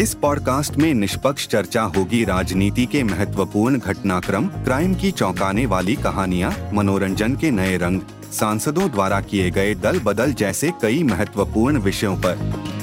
इस पॉडकास्ट में निष्पक्ष चर्चा होगी राजनीति के महत्वपूर्ण घटनाक्रम, क्राइम की चौंकाने वाली कहानियाँ, मनोरंजन के नए रंग, सांसदों द्वारा किए गए दल बदल जैसे कई महत्वपूर्ण विषयों पर।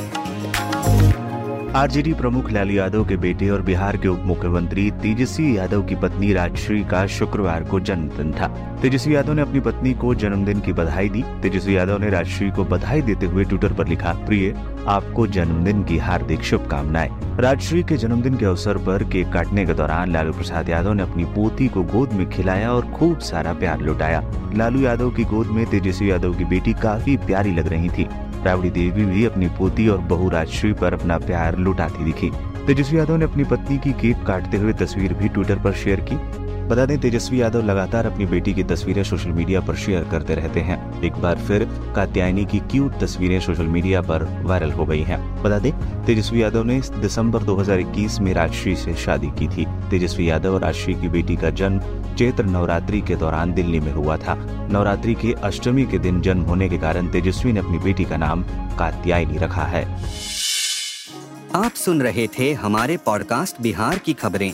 आरजेडी प्रमुख लालू यादव के बेटे और बिहार के उप मुख्यमंत्री तेजस्वी यादव की पत्नी राजश्री का शुक्रवार को जन्मदिन था। तेजस्वी यादव ने अपनी पत्नी को जन्मदिन की बधाई दी। तेजस्वी यादव ने राजश्री को बधाई देते हुए ट्विटर पर लिखा, प्रिय, आपको जन्मदिन की हार्दिक शुभकामनाएँ। राजश्री के जन्मदिन के अवसर पर केक काटने के दौरान लालू प्रसाद यादव ने अपनी पोती को गोद में खिलाया और खूब सारा प्यार लुटाया। लालू यादव की गोद में तेजस्वी यादव की बेटी काफ़ी प्यारी लग रही थी। राबड़ी देवी भी अपनी पोती और बहु राजश्री पर अपना प्यार लुटाती दिखी। तेजस्वी यादव ने अपनी पत्नी की केप काटते हुए तस्वीर भी ट्विटर पर शेयर की। बता दें तेजस्वी यादव लगातार अपनी बेटी की तस्वीरें सोशल मीडिया पर शेयर करते रहते हैं। एक बार फिर कात्यायनी की क्यूट तस्वीरें सोशल मीडिया पर वायरल हो गई हैं। बता दें, तेजस्वी यादव ने दिसंबर 2021 में राजश्री से शादी की थी। तेजस्वी यादव और राजश्री की बेटी का जन्म चैत्र नवरात्रि के दौरान दिल्ली में हुआ था। नवरात्रि के अष्टमी के दिन जन्म होने के कारण तेजस्वी ने अपनी बेटी का नाम कात्यायनी रखा है। आप सुन रहे थे हमारे पॉडकास्ट बिहार की खबरें।